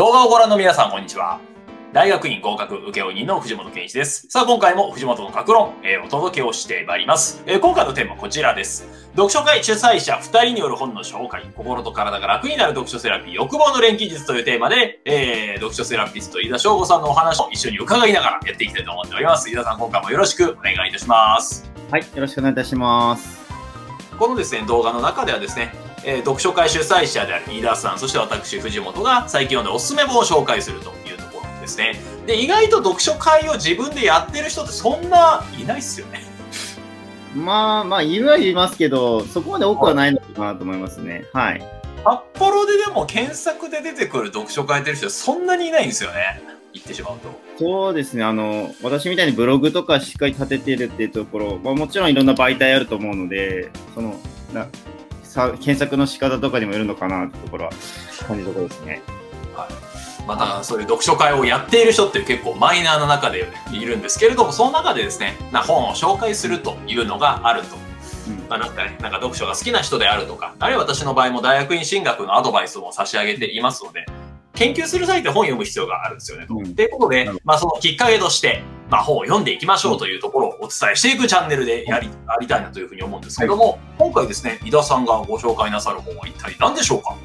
動画をご覧の皆さん、こんにちは。大学院合格請負人の藤本健一です。さあ、今回も藤本の格論、えーお届けをしてまいります、えー今回のテーマはこちらです。読書会主催者2人による本の紹介、心と体が楽になる読書セラピー、欲望の錬金術というテーマで、えー読書セラピスト、飯田翔吾さんのお話を一緒に伺いながらやっていきたいと思っております。飯田さん、今回もよろしくお願いいたします。はい、よろしくお願いいたします。このですね、動画の中ではですね、えー読書会主催者である飯田さん、そして私、藤本が最近読んでおすすめ本を紹介するというところですね。で、意外と読書会を自分でやってる人ってそんないないっすよね。ま あまあ、言うは言いますけど、そこまで多くはないのかなと思いますね。はい。札幌ででも検索で出てくる読書会やってる人そんなにいないんですよね。言ってしまうと。そうですね、あの、私みたいにブログとかしっかり立ててるっていうところ、まあもちろんいろんな媒体あると思うので、その、なさ検索の仕方とかにもよるのかなってところは感じるところですね。またそういう読書会をやっている人って結構マイナーな中でいるんですけれども、その中でですね、な本を紹介するというのがあると。うんまあなんかね、なんか読書が好きな人であるとか、あるいは私の場合も大学院進学のアドバイスも差し上げていますので、研究する際って本を読む必要があるんですよね。とうんいうことでまあそのきっかけとして、まあ本を読んでいきましょうというところをお伝えしていくチャンネルでやり、ありたいなというふうに思うんですけども、今回ですね、井田さんがご紹介なさる本は一体何でしょうか？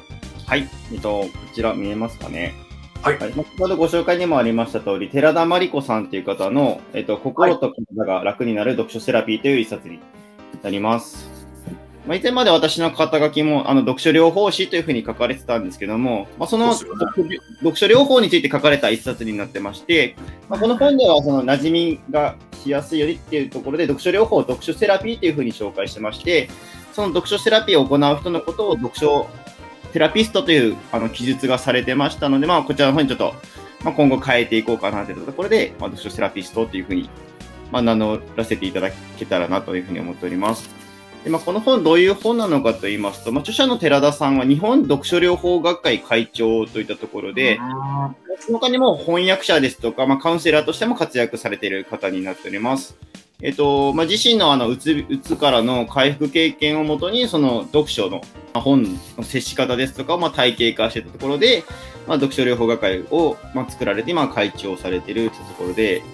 はい。えっと、こちら見えますかね？はいまあ先ほどご紹介にもありました通り、寺田真理子さんという方の、えっと、心と体が楽になる読書セラピーという一冊になります。まあ、以前まで私の肩書きも、あの、読書療法士というふうに書かれてたんですけども、まあ、その読書療法について書かれた一冊になってまして、まあ、この本ではその馴染みがしやすいよりっていうところで、読書療法、読書セラピーというふうに紹介してまして、その読書セラピーを行う人のことを読書セラピストというあの記述がされてましたので、まあ、こちらの方にちょっと、まあ、今後変えていこうかなというところで、まあ、読書セラピストというふうに、まあ、名乗らせていただけたらなというふうに思っております。でまあ、この本、どういう本なのかと言いますと、まあ、著者の寺田さんは日本読書療法学会会長といったところで、その他にも翻訳者ですとか、まあ、カウンセラーとしても活躍されている方になっております。えっと、まあ、自身のあの、うつ、うつからの回復経験をもとに、その読書のまあ本の接し方ですとかをまあ体系化していたところで、まあ、読書療法学会をまあ作られて、今会長をされているところで、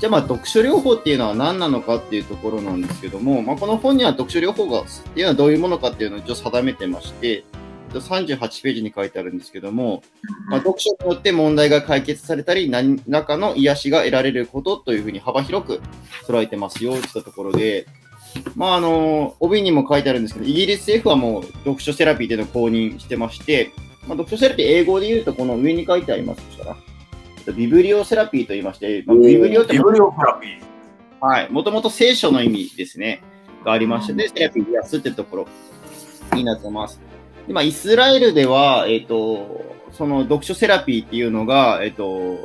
じゃあまあ読書療法っていうのは何なのかっていうところなんですけども、まあ、この本には読書療法がっていうのはどういうものかっていうのを一応定めてまして、38ページに書いてあるんですけども、まあ、読書によって問題が解決されたり、何らかの癒しが得られることというふうに幅広く捉えてますよといったところで、まああの、帯にも書いてあるんですけど、イギリス政府はもう読書セラピーというの公認してまして、まあ、読書セラピー英語で言うとこの上に書いてありますから、ビブリオセラピーと言いまして、まあ、ビブリオってビブリオセラピー。はい。もともと聖書の意味ですね。がありまして、で、セラピー癒すってところになってます。で、まあ、イスラエルでは、えっ、と、その読書セラピーっていうのが、えっ、と、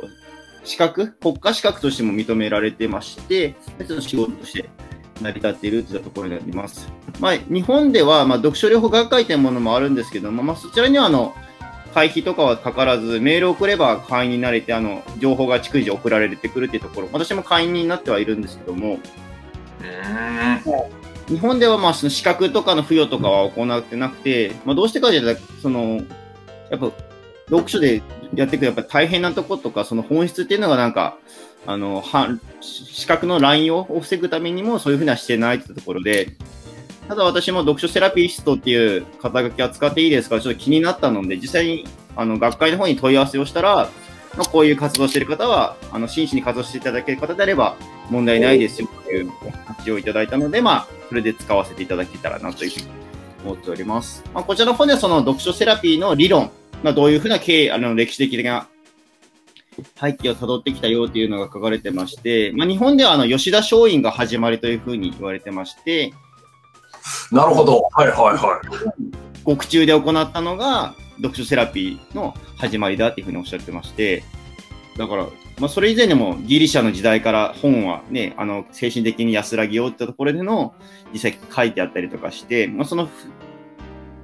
資格、国家資格としても認められてまして、でその仕事として成り立っているといったところになります。まあ、日本では、まあ、読書療法学会というものもあるんですけども、まあ、そちらには、あの、会費とかはかからず、メールを送れば会員になれて、あの、情報が逐次送られてくるっていうところ、私も会員になってはいるんですけども。日本ではまあその資格とかの付与とかは行ってなくて、まあ、どうしてかというと、その、やっぱ、読書でやっていくとやっぱ大変なとことか、その本質っていうのがなんか、あの、は資格の乱用を防ぐためにもそういうふうにはしてないってところで、ただ私も読書セラピストっていう肩書きは使っていいですか？ちょっと気になったので、実際にあの学会の方に問い合わせをしたら、まあ、こういう活動してる方は、あの、真摯に活動していただける方であれば問題ないですよというお話をいただいたので、まあ、それで使わせていただけたらなというふうに思っております。まあ、こちらの方ではその読書セラピーの理論、まあ、どういうふうな経緯、あの、歴史的な背景を辿ってきたよというのが書かれてまして、まあ、日本ではあの、吉田松陰が始まりというふうに言われてまして、なるほど。はいはいはい。獄中で行ったのが、読書セラピーの始まりだっていうふうにおっしゃってまして、だから、まあ、それ以前でもギリシャの時代から本はね、あの、精神的に安らぎをってところでの実際書いてあったりとかして、まあ、その、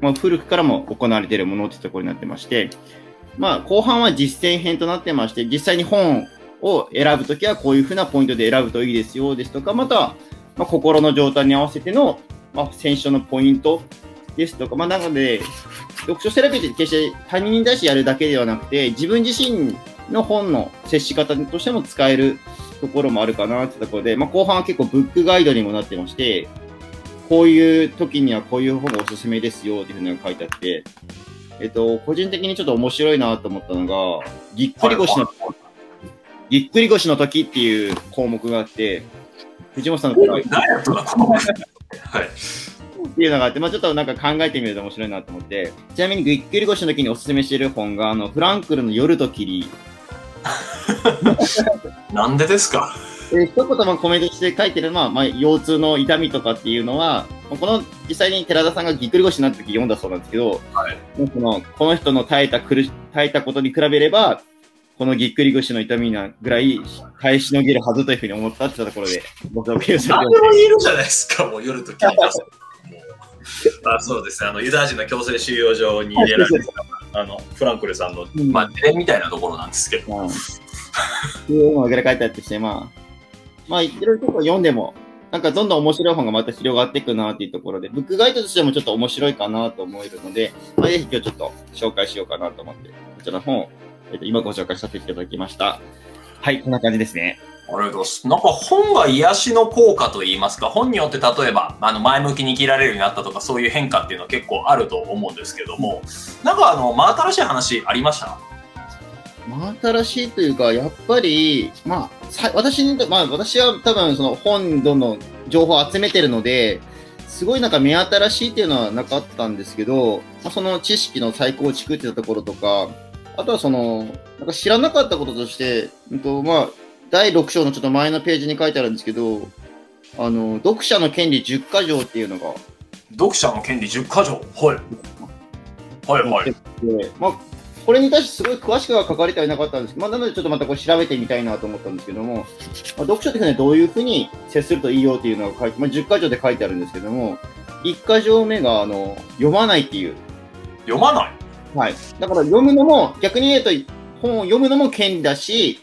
まあ、古くからも行われているものってところになってまして、まあ、後半は実践編となってまして、実際に本を選ぶときはこういうふうなポイントで選ぶといいですよですとか、また、まあ、心の状態に合わせての、まあ、選書のポイントですとか、まあ、なので、読書セラピーって決して他人に対してやるだけではなくて、自分自身の本の接し方としても使えるところもあるかなってところで、まあ、後半は結構ブックガイドにもなってまして、こういう時にはこういう本がおすすめですよっていうふうに書いてあって、えっと、個人的にちょっと面白いなと思ったのが、ぎっくり腰の、ぎっくり腰の時っていう項目があって、藤本さんのこれ、何やったのはい。っていうのがあって、まあちょっとなんか考えてみると面白いなと思って、ちなみにぎっくり腰の時におすすめしている本が、あの、フランクルの夜と霧。なんでですか？え一言もコメントして書いてるのは、まあ、腰痛の痛みとかっていうのは、この実際に寺田さんがぎっくり腰になった時読んだそうなんですけど、はい、このこの人の耐えた苦し耐えたことに比べれば、このぎっくり腰の痛みなぐらい耐えしのげるはずというふうに思ったってところで、僕は何でも言えるじゃないですか、もう夜と聞いたあそうですね、あのユダヤ人の強制収容所に入れられたあのフランクルさんの、うん、まあ、伝みたいなところなんですけど。うん、っていう書いてあってして、まあ、まあ、いろいろと読んでも、なんかどんどん面白い本がまた広がっていくなっていうところで、ブックガイドとしてもちょっと面白いかなと思えるので、まあ、ぜひ今日ちょっと紹介しようかなと思って、こちらの本を、えっと、今ご紹介させていただきました。はい、こんな感じですね。ありがとうございます。なんか本が癒しの効果といいますか、本によって例えば、あの前向きに生きられるようになったとか、そういう変化っていうのは結構あると思うんですけども、なんかあの、真新しい話ありました？真新しいというか、やっぱり、まあ、私に、まあ、私は多分その本どんどん情報を集めてるので、すごいなんか目新しいっていうのはなかったんですけど、まあ、その知識の再構築っていうところとか、あとはその、なんか知らなかったこととして、うんとまあ、第6章のちょっと前のページに書いてあるんですけど、あの、読者の権利10箇条っていうのが。読者の権利10箇条はい。はいはい。まあ、これに対してすごい詳しくは書かれてはいなかったんですけど、まあ、なのでちょっとまたこれ調べてみたいなと思ったんですけども、まあ、読書っていうのはどういうふうに接するといいよっていうのが書いて、まあ、10箇条で書いてあるんですけども、1箇条目が、あの、読まないっていう。読まないはい。だから読むのも、逆に言うと、本を読むのも権利だし、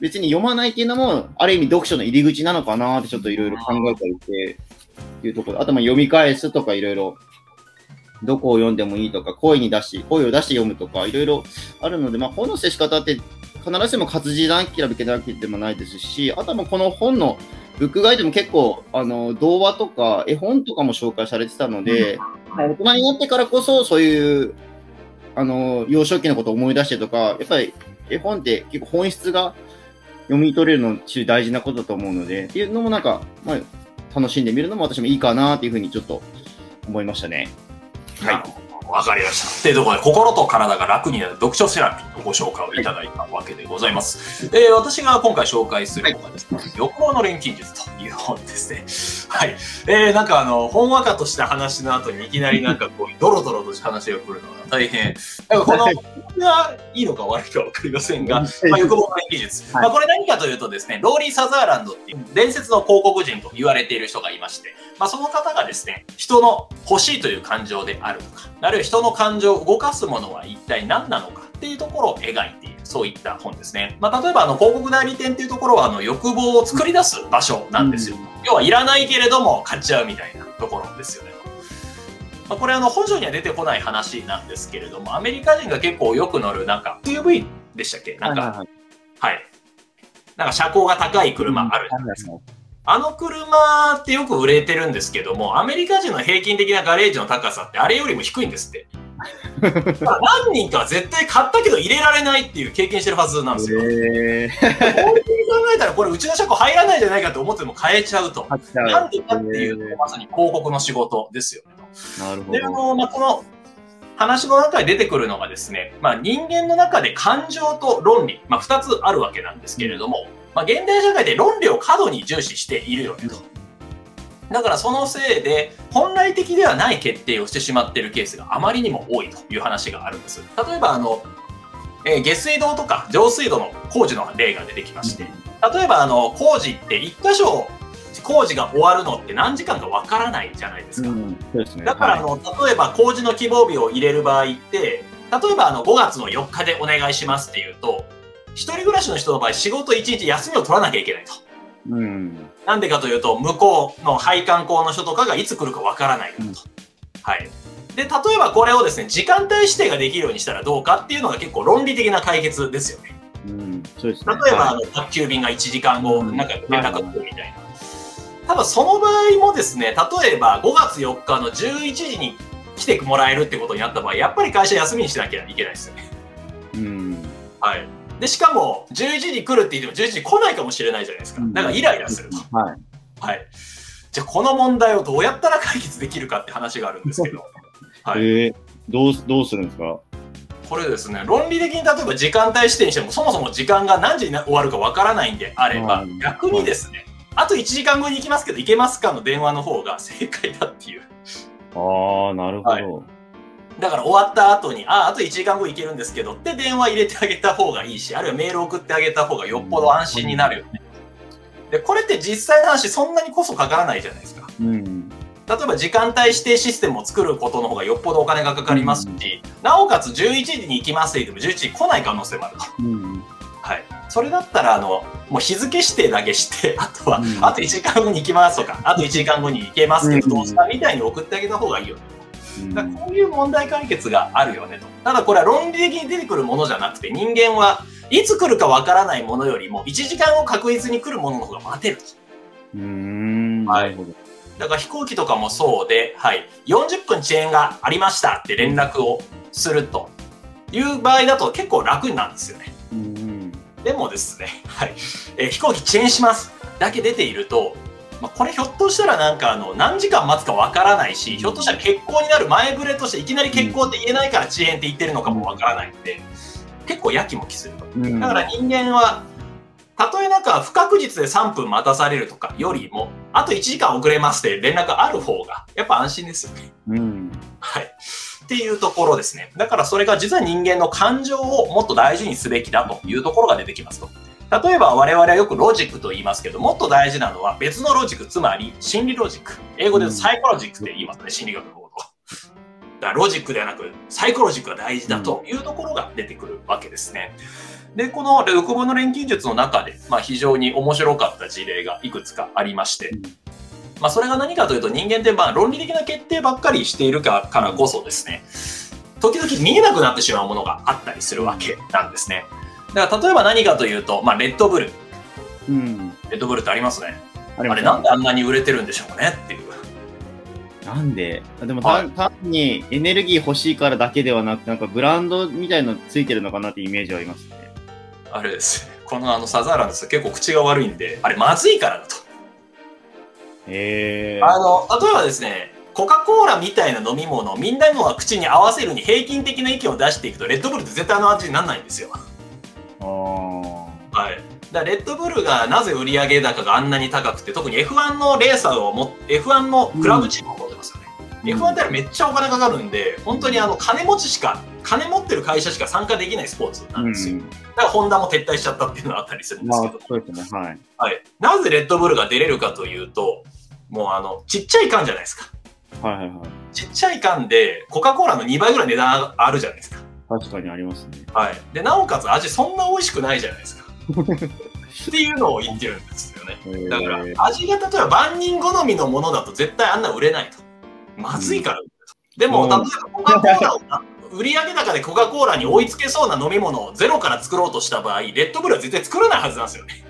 別に読まないっていうのも、ある意味読書の入り口なのかなってちょっといろいろ考えたりして、いうところ。あと、ま読み返すとかいろいろ、どこを読んでもいいとか、声に出し、声を出して読むとか、いろいろあるので、まあ、本の接し方って必ずしも活字なきゃいけないわけでもないですし、あとはこの本のブックガイドも結構、あの、童話とか絵本とかも紹介されてたので、大人になってからこそ、そういう、あの、幼少期のことを思い出してとか、やっぱり絵本って結構本質が読み取れるの中大事なことだと思うので、っていうのもなんか、まあ、楽しんでみるのも私もいいかなっていうふうにちょっと思いましたね。はい。わかりました。というところで、心と体が楽になる読書セラピーのご紹介をいただいたわけでございます。はい、えー、私が今回紹介するのがですね、旅行の錬金術という本ですね。はい。えー、なんかあの、ほんわかとした話の後にいきなりなんかこう、ドロドロとした話が来るのが大変、なんかこの、がいいのか悪いかわかりませんが、まあ、欲望の錬金術。まあ、これ何かというとですね、ローリー・サザーランドっていう伝説の広告人と言われている人がいまして、まあ、その方がですね、人の欲しいという感情であるとか、あるいは人の感情を動かすものは一体何なのかっていうところを描いている、そういった本ですね。まあ、例えば、あの、広告代理店っていうところは、あの、欲望を作り出す場所なんですよ。うん、要は、いらないけれども買っちゃうみたいなところですよね。まあ、これ、あの、本書には出てこない話なんですけれども、アメリカ人が結構よく乗る、なんか、SUV でしたっけ？なんか、はい、はい、なんか、車高が高い車あるじゃないですか。あの車ってよく売れてるんですけども、アメリカ人の平均的なガレージの高さってあれよりも低いんですって。何人かは絶対買ったけど入れられないっていう経験してるはずなんですよ。えー、考えたらこれうちの車庫入らないんじゃないかと思っても買えちゃうと。なんでかっていうと、まさに広告の仕事ですよね。なるほど。で、あの、まあ、この話の中で出てくるのがですね、まあ、人間の中で感情と論理、まあ、2つあるわけなんですけれども、まあ、現代社会で論理を過度に重視しているよねと。だからそのせいで、本来的ではない決定をしてしまっているケースがあまりにも多いという話があるんです。例えば、あの、えー、下水道とか上水道の工事の例が出てきまして、例えば、あの、工事って一箇所工事が終わるのって何時間かわからないじゃないですか。うんすね、だから、あの、例えば工事の希望日を入れる場合って、例えばあの5月の4日でお願いしますっていうと、一人暮らしの人の場合、仕事一日休みを取らなきゃいけないと。うん。なんでかというと、向こうの配管工の人とかがいつ来るかわからないと。うん、はい。で、例えばこれをですね、時間帯指定ができるようにしたらどうかっていうのが結構論理的な解決ですよね。うん、そうですね。例えば、はいあの宅急便が1時間後、うんなんか連絡が来るみたいな。ただその場合もですね、例えば5月4日の11時に来てもらえるってことになった場合、やっぱり会社休みにしなきゃいけないですよね。うん。はい。で、しかも、11時に来るって言っても11時に来ないかもしれないじゃないですか。だからイライラすると。はい。はい。じゃあ、この問題をどうやったら解決できるかって話があるんですけど。はい。えー、どう、どうするんですか？これですね、論理的に例えば時間帯指定にしても、そもそも時間が何時に終わるかわからないんであればう、ん逆にですね、あと1時間後に行きますけど、行けますかの電話の方が正解だっていう。ああ、なるほど。はいだから終わった後に、あ、あと1時間後行けるんですけどって電話入れてあげた方がいいし、あるいはメール送ってあげた方がよっぽど安心になるよね。で、これって実際の話、そんなにコストかからないじゃないですか。うん。例えば時間帯指定システムを作ることの方がよっぽどお金がかかりますし、なおかつ11時に行きますって言っても11時に来ない可能性もあると。うん。はい。それだったら、あの、もう日付指定だけして、あとは、うんあと1時間後に行きますとか、あと1時間後に行けますけど、どうしたみたいに送ってあげた方がいいよね。だこういう問題解決があるよねと。ただこれは論理的に出てくるものじゃなくて、人間はいつ来るかわからないものよりも、1時間後確実に来るものの方が待てると。うーん。はい。だから飛行機とかもそうで、はい、40分遅延がありましたって連絡をするという場合だと結構楽になるんですよね。うん。でもですね、はい、えー飛行機遅延しますだけ出ていると、まあ、これひょっとしたらなんかあの何時間待つかわからないし、ひょっとしたら欠航になる前触れとしていきなり欠航って言えないから遅延って言ってるのかもわからないんで、結構やきもきすると。うんだから人間は、たとえなんか不確実で3分待たされるとかよりも、あと1時間遅れますって連絡ある方が、やっぱ安心ですよね。うん。はい。っていうところですね。だからそれが実は人間の感情をもっと大事にすべきだというところが出てきますと。例えば我々はよくロジックと言いますけど、もっと大事なのは別のロジック、つまり心理ロジック。英語でサイコロジックって言いますね、心理学のこと。だからロジックではなく、サイコロジックが大事だというところが出てくるわけですね。で、この欲望の錬金術の中で、まあ非常に面白かった事例がいくつかありまして、まあそれが何かというと人間ってまあ論理的な決定ばっかりしているかからこそですね、時々見えなくなってしまうものがあったりするわけなんですね。だから例えば何かというと、まあレッドブル。うん。レッドブルってありますね。ああれなんであんなに売れてるんでしょうねっていう。なんで？あでもはい単単にエネルギー欲しいからだけではなく、なんかブランドみたいのついてるのかなってイメージはありますね。あれです。このあのサザーランドです結構口が悪いんで、あれまずいからだと。へえ。あの、例えばですね、コカ・コーラみたいな飲み物をみんなのが口に合わせるに平均的な意見を出していくと、レッドブルって絶対あの味にならないんですよ。はい。だレッドブルがなぜ売上高があんなに高くて、特に F1 のレーサーをも、F1 のクラブチームを持ってますよね。F1 ってめっちゃお金かかるんで、本当にあの金持ちしか、金持ってる会社しか参加できないスポーツなんですよ。うん。だからホンダも撤退しちゃったっていうのがあったりするんでますあけど、、そうですね。はい。はい。なぜレッドブルが出れるかというと、もうあの、ちっちゃい缶じゃないですか。はいはいはい。ちっちゃい缶で、コカ・コーラの2倍ぐらい値段あるじゃないですか。確かにありますね。はい。で、なおかつ味そんな美味しくないじゃないですか。っていうのを言ってるんですよね。だから味が例えば万人好みのものだと絶対あんな売れないと。まずいから売れると。でも、うん例えばコカ・コーラをな、売上高でコカ・コーラに追いつけそうな飲み物をゼロから作ろうとした場合、レッドブルは絶対作らないはずなんですよね。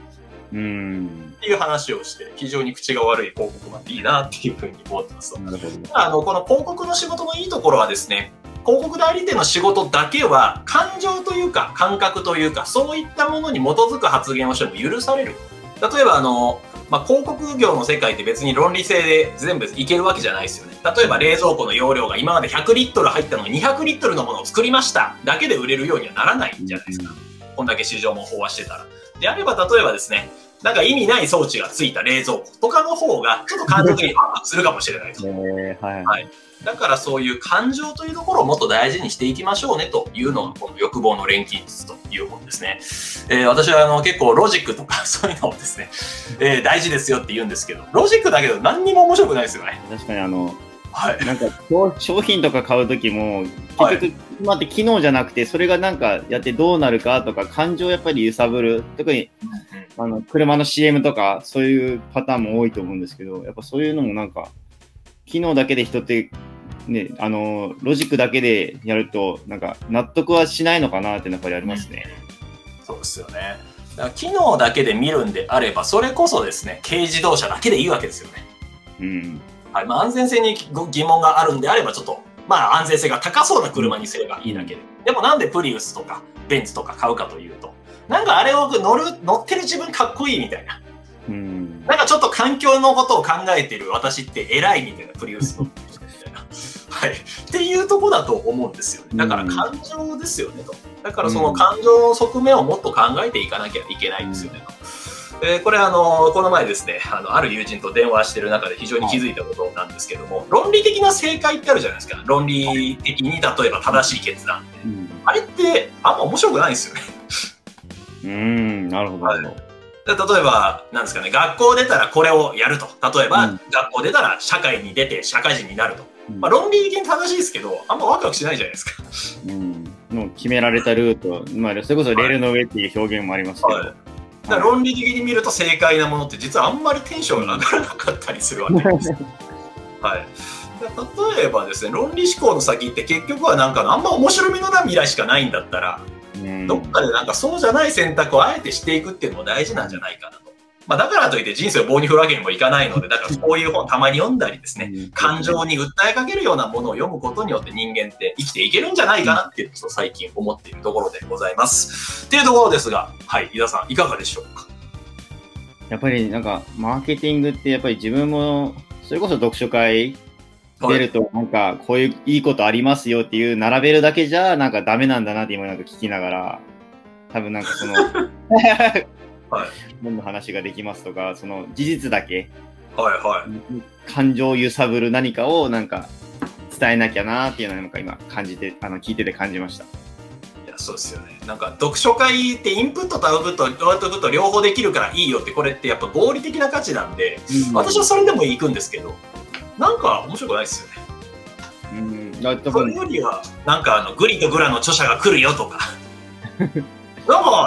うん。っていう話をして、非常に口が悪い広告なんていいなっていうふうに思ってますと。なるほど。あの、この広告の仕事のいいところはですね、広告代理店の仕事だけは、感情というか、感覚というか、そういったものに基づく発言をしても許される。例えば、あの、まあ、広告業の世界って別に論理性で全部いけるわけじゃないですよね。例えば冷蔵庫の容量が今まで100リットル入ったのに200リットルのものを作りましただけで売れるようにはならないじゃないですか。こんだけ市場も飽和してたら。であれば、例えばですね、なんか意味ない装置がついた冷蔵庫とかの方が、ちょっと感情的にあするかもしれないと。えー、はい。はいだからそういう感情というところをもっと大事にしていきましょうねというのがこの欲望の錬金術というものですね。えー私はあの結構ロジックとか そういうのをですね、えー大事ですよって言うんですけど、ロジックだけど何にも面白くないですよね。確かにあの、はい。なんか商商品とか買うときも、はい結局、今って機能じゃなくて、それがなんかやってどうなるかとか、感情をやっぱり揺さぶる。特に、あの、車の CM とか、そういうパターンも多いと思うんですけど、やっぱそういうのもなんか、機能だけで人って、ね、あの、ロジックだけでやると、なんか納得はしないのかなってやっぱりありますね。そうですよね。だから機能だけで見るんであれば、それこそですね、軽自動車だけでいいわけですよね。うん。はい。まあ、安全性にご疑問があるんであれば、ちょっと、まあ、安全性が高そうな車にすればいいだけで。でもなんでプリウスとか、ベンツとか買うかというと、なんかあれを乗る、乗ってる自分かっこいいみたいな。うん。なんかちょっと環境のことを考えてる私って偉いみたいな、プリウスの。みたいな。はい。っていうとこだと思うんですよね。だから感情ですよねと。だからその感情の側面をもっと考えていかなきゃいけないんですよねと。えーこれあの、この前ですね、あの、ある友人と電話してる中で非常に気づいたことなんですけども、論理的な正解ってあるじゃないですか。論理的に例えば正しい決断。うん。あれってあんま面白くないんですよね。うん、なるほど。なるほどで例えば、なんですかね、学校出たらこれをやると。例えば、うん学校出たら社会に出て社会人になると。うんまあ、論理的に正しいですけど、あんまワクワクしないじゃないですか。うん。もう決められたルート、まあ、それこそレールの上っていう表現もありますけど。はいだから論理的に見ると正解なものって実はあんまりテンションが上がらなかったりするわけです。はい。で例えばですね、論理思考の先って結局はなんかあんま面白みのない未来しかないんだったら、うんどっかでなんかそうじゃない選択をあえてしていくっていうのも大事なんじゃないかなと。まあだからといって人生を棒に振るわけにもいかないので、だからこういう本たまに読んだりですね、うん。感情に訴えかけるようなものを読むことによって人間って生きていけるんじゃないかなっていうのを最近思っているところでございます。っていうところですが、はい、井田さんいかがでしょうか？やっぱりなんか、マーケティングってやっぱり自分も、それこそ読書会出ると、なんか、こういういいことありますよっていう並べるだけじゃ、なんかダメなんだなって今なんか聞きながら、多分なんかその、は い本の話ができますとか、その事実だけ、はいはい。感情を揺さぶる何かをなんか伝えなきゃなっていうのをなんか今感じて、あの、聞いてて感じました。いやそうですよね。なんか読書会ってインプットとアウトプット、アウトプット両方できるからいいよってこれってやっぱ合理的な価値なんで、私はそれでも行くんですけど、なんか面白くないですよね。うん、それ分よりは、なんかあのグリとグラの著者が来るよとか、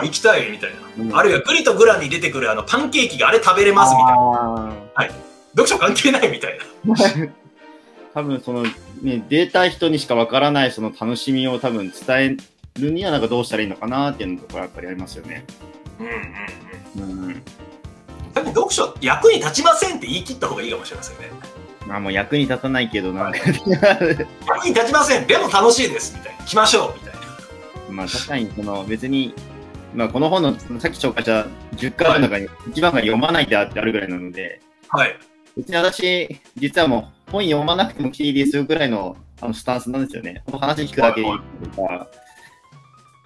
行きたいみたいな。うんあるいはグリとグラに出てくるあのパンケーキがあれ食べれますみたいな。あ読書関係ないみたいな。ー 多分その、ね、出た人にしかわからないその楽しみを多分伝えるにはなんかどうしたらいいのかなっていうのところやっぱりありますよね。うんうんうん。うん。さっき読書役に立ちませんって言い切った方がいいかもしれませんね。まあもう役に立たないけどなんか、役に立ちません。でも楽しいです。みたいな。来ましょう。みたいな。まあ確かにその別に、まあこの本のさっき紹介した10巻の中に一番が読まないってあるぐらいなので、はい。別に私、実はもう本読まなくても来ていいですよぐらいのあのスタンスなんですよね。この話聞くだけでいいとか。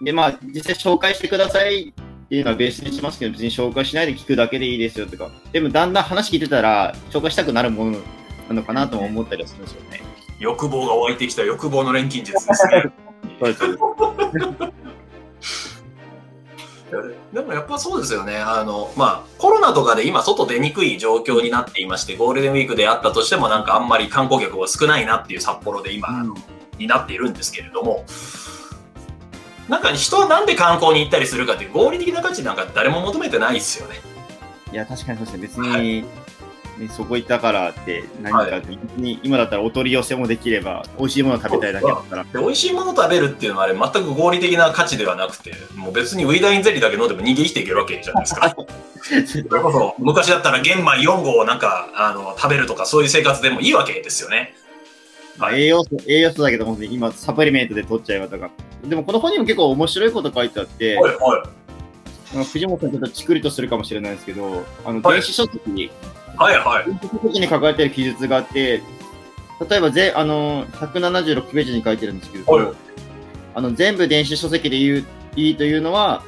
で、まあ実際紹介してくださいっていうのはベースにしますけど、別に紹介しないで聞くだけでいいですよとか。でもだんだん話聞いてたら、紹介したくなるものなのかなとも思ったりはするんですよね。欲望が湧いてきた欲望の錬金術ですね。そうです。でもやっぱそうですよね。あの、まあ、コロナとかで今外出にくい状況になっていまして、ゴールデンウィークであったとしてもなんかあんまり観光客が少ないなっていう札幌で今、あのになっているんですけれども、なんか人はなんで観光に行ったりするかっていう合理的な価値なんか誰も求めてないですよね。いや、確かにそうですね。別はに、ね、そこ行ったからって何か、はい今だったらお取り寄せもできれば、美味しいものを食べたいだけだったら。で美味しいもの食べるっていうのはあれ全く合理的な価値ではなくて、もう別にウィダインゼリーだけ飲んでも人間生きていけるわけじゃないですか。それこそ昔だったら玄米4合をなんかあの食べるとかそういう生活でもいいわけですよね。まあ、栄養素、栄養素だけど、本当に今、サプリメントで取っちゃえばとか。でも、この本にも結構面白いこと書いてあって、はいはい。まあ藤本さんちょっとチクリとするかもしれないですけど、あの、はい電子書籍に、はいはい。電子書籍に書かれてる記述があって、例えばぜ、あの、176ページに書いてるんですけど、はいあの、全部電子書籍で言う、いいというのは、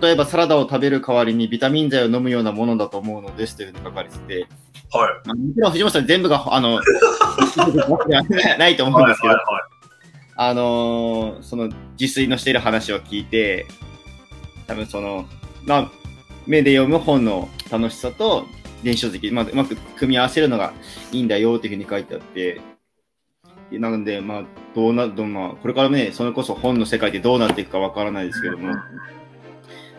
例えばサラダを食べる代わりにビタミン剤を飲むようなものだと思うのですというふうに書かれてて、はい。まあもちろん藤本さん全部が、あの、ないと思うんですけど、はいあのーその自炊のしている話を聞いて、多分その、まあ、目で読む本の楽しさと電子書籍、まあ、うまく組み合わせるのがいいんだよっていうふうに書いてあって、でなので、まあ、どうな、どうまあ、これからね、それこそ本の世界でどうなっていくかわからないですけども、っ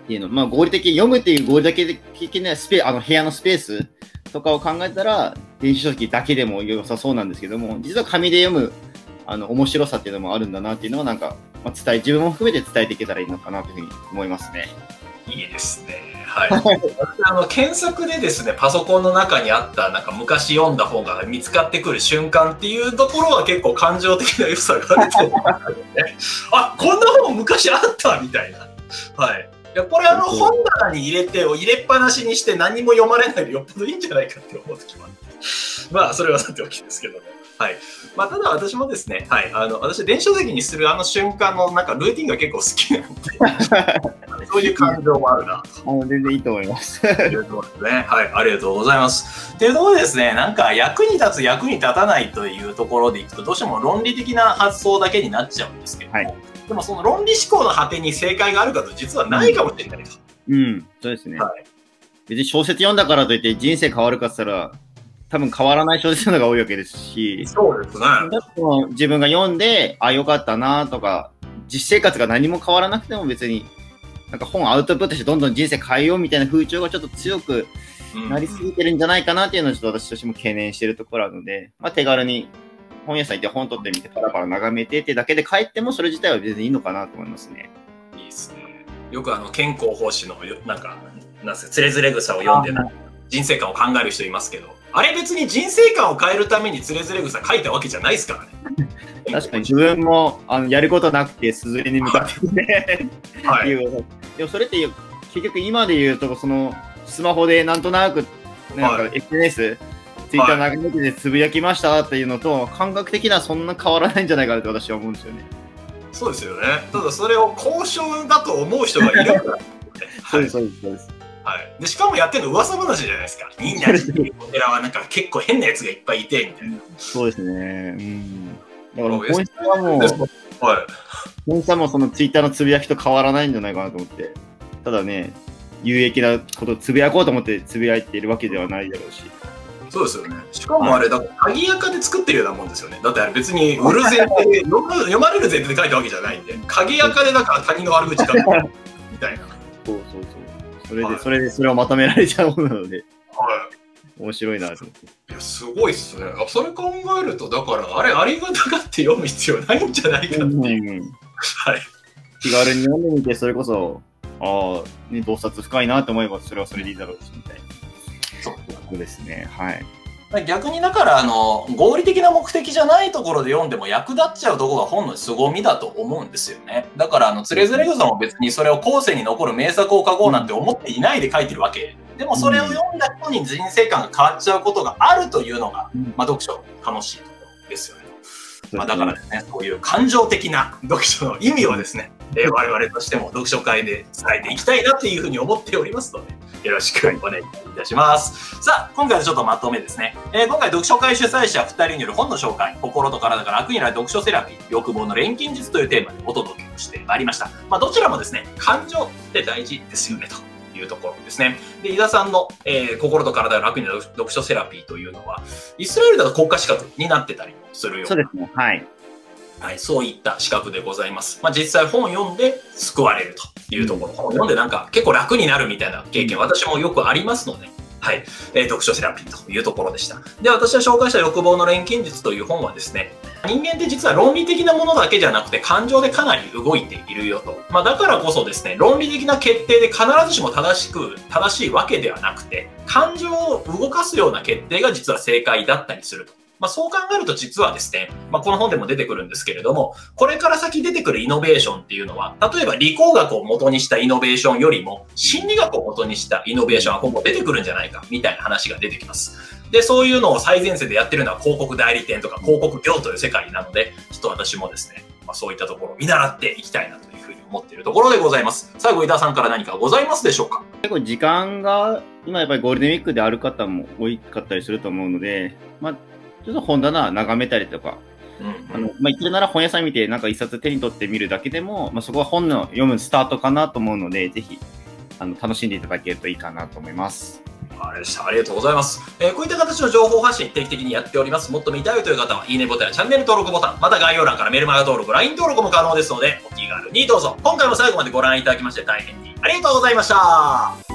ていうの、まあ、合理的に読むっていう合理的なスペあの部屋のスペースとかを考えたら、電電子書籍だけでも良さそうなんですけども、実は紙で読むあの面白さっていうのもあるんだなっていうのは、なんか、まあ、伝え、自分も含めて伝えていけたらいいのかなというふうに思いますね。いいですね。はい。あの検索でですね、パソコンの中にあったなんか昔読んだ本が見つかってくる瞬間っていうところは結構感情的な良さがあると思うんですよね。あ、こんな本昔あったみたいな。はい。いやこれあの本棚に入れてを入れっぱなしにして何も読まれないでよっぽどいいんじゃないかって思う時もあって。まあそれはさておきですけどね。はい。まあただ私もですね、はい。あの、私電子書籍にするあの瞬間のなんかルーティンが結構好きなんで、そういう感情もあるなと。あの全然いいと思います。いうところですね。はい、ありがとうございます。っていうところでですね、なんか役に立つ、役に立たないというところでいくと、どうしても論理的な発想だけになっちゃうんですけども、はいでもその論理思考の果てに正解があるかと実はないかもしれないと。うん、そうですね。はい別に小説読んだからといって人生変わるかって言ったら、多分変わらない小説の方が多いわけですし、そうですね。自分が読んで、あ、よかったなとか、実生活が何も変わらなくても別に、なんか本をアウトプットしてどんどん人生変えようみたいな風潮がちょっと強くなりすぎてるんじゃないかなっていうのをちょっと私としても懸念してるところなので、まあ手軽に本屋さん行って本取ってみてパラパラ眺めてってだけで帰ってもそれ自体は別にいいのかなと思いますね。いいですね。よくあの健康奉仕のよなんか、なんすか、つれづれ草を読んでな人生観を考える人いますけど、あれ別に人生観を変えるためにつれづれ草書いたわけじゃないですからね。確かに自分もあのやることなくて、すずりに向かってね、はい。いうでもそれって結局今で言うと、そのスマホでなんとなく、なんかは SNS、ツイッター眺めててつぶやきましたっていうのと、感覚的にはそんな変わらないんじゃないかなって私は思うんですよね。そうですよね。ただそれを交渉だと思う人がいるから。そうです、そうです、そうです。はい、でしかもやってるの噂話じゃないですか。みんなにお寺はなんか結構変なやつがいっぱいいてみたいな。そうですね。うん。だから本質はもう、はい。本質はもうそのツイッターのつぶやきと変わらないんじゃないかなと思って。ただね、有益なことをつぶやこうと思ってつぶやいているわけではないだろうし。そうですよね。しかもあれだ、鍵垢で作ってるようなもんですよね。だってあれ別に売る前提で、読まれる前提で書いたわけじゃないんで、鍵垢でだから他人の悪口書くみたいな。そうそうそう。それで、はいそれで、それをまとめられちゃうものなので、は面白いなと思って。い。いや、すごいっすね。あそれ考えると、だから、あれ、ありがたがって読む必要ないんじゃないかっていう。うんはい。気軽に読んでみて、それこそ、ああ、ね、洞察深いなと思えば、それはそれでいいだろうし、みたいな。そうですね。はい。逆にだからあの合理的な目的じゃないところで読んでも役立っちゃうところが本の凄みだと思うんですよねだからあのつれづれ草も別にそれを後世に残る名作を書こうなんて思っていないで書いてるわけでもそれを読んだ人に人生観が変わっちゃうことがあるというのが、まあ、読書楽しいところですよねまあ、だからですね、そういう感情的な読書の意味をですね、えー我々としても読書会で伝えていきたいなというふうに思っておりますので、よろしくお願いいたします。さあ、今回はちょっとまとめですね。えー今回、読書会主催者2人による本の紹介、心と体が楽になる読書セラピー、欲望の錬金術というテーマでお届けをしてまいりました。まあ、どちらもですね、感情って大事ですよね、と。いうところですね。で、井田さんの、えー心と体が楽になる読書セラピーというのは、イスラエルだと国家資格になってたりするようなそうですね。はい。はい、そういった資格でございます。まあ、実際本を読んで救われるというところ、本を読んでなんか結構楽になるみたいな経験、私もよくありますので、はい、えー読書セラピーというところでした。で、私が紹介した欲望の錬金術という本はですね、人間って実は論理的なものだけじゃなくて感情でかなり動いているよと。まあ、だからこそですね、論理的な決定で必ずしも正しく、正しいわけではなくて、感情を動かすような決定が実は正解だったりすると。まあ、そう考えると実はですね、まあ、この本でも出てくるんですけれども、これから先出てくるイノベーションっていうのは、例えば理工学を元にしたイノベーションよりも、心理学を元にしたイノベーションが今後出てくるんじゃないか、みたいな話が出てきます。で、そういうのを最前線でやってるのは広告代理店とか広告業という世界なので、ちょっと私もですね、まあ、そういったところを見習っていきたいなというふうに思っているところでございます。最後、井田さんから何かございますでしょうか？結構時間が、今やっぱりゴールデンウィークである方も多かったりすると思うので、まあ、ちょっと本棚眺めたりとか、うんあの、まあ、行けるなら本屋さん見て、なんか一冊手に取ってみるだけでも、まあ、そこは本の読むスタートかなと思うので、ぜひ、あの、楽しんでいただけるといいかなと思います。あれでした。ありがとうございます。えーこういった形の情報発信定期的にやっております。もっと見たいという方は、いいねボタンやチャンネル登録ボタン、また概要欄からメルマガ登録、LINE 登録も可能ですので、お気軽にどうぞ。今回も最後までご覧いただきまして大変にありがとうございました。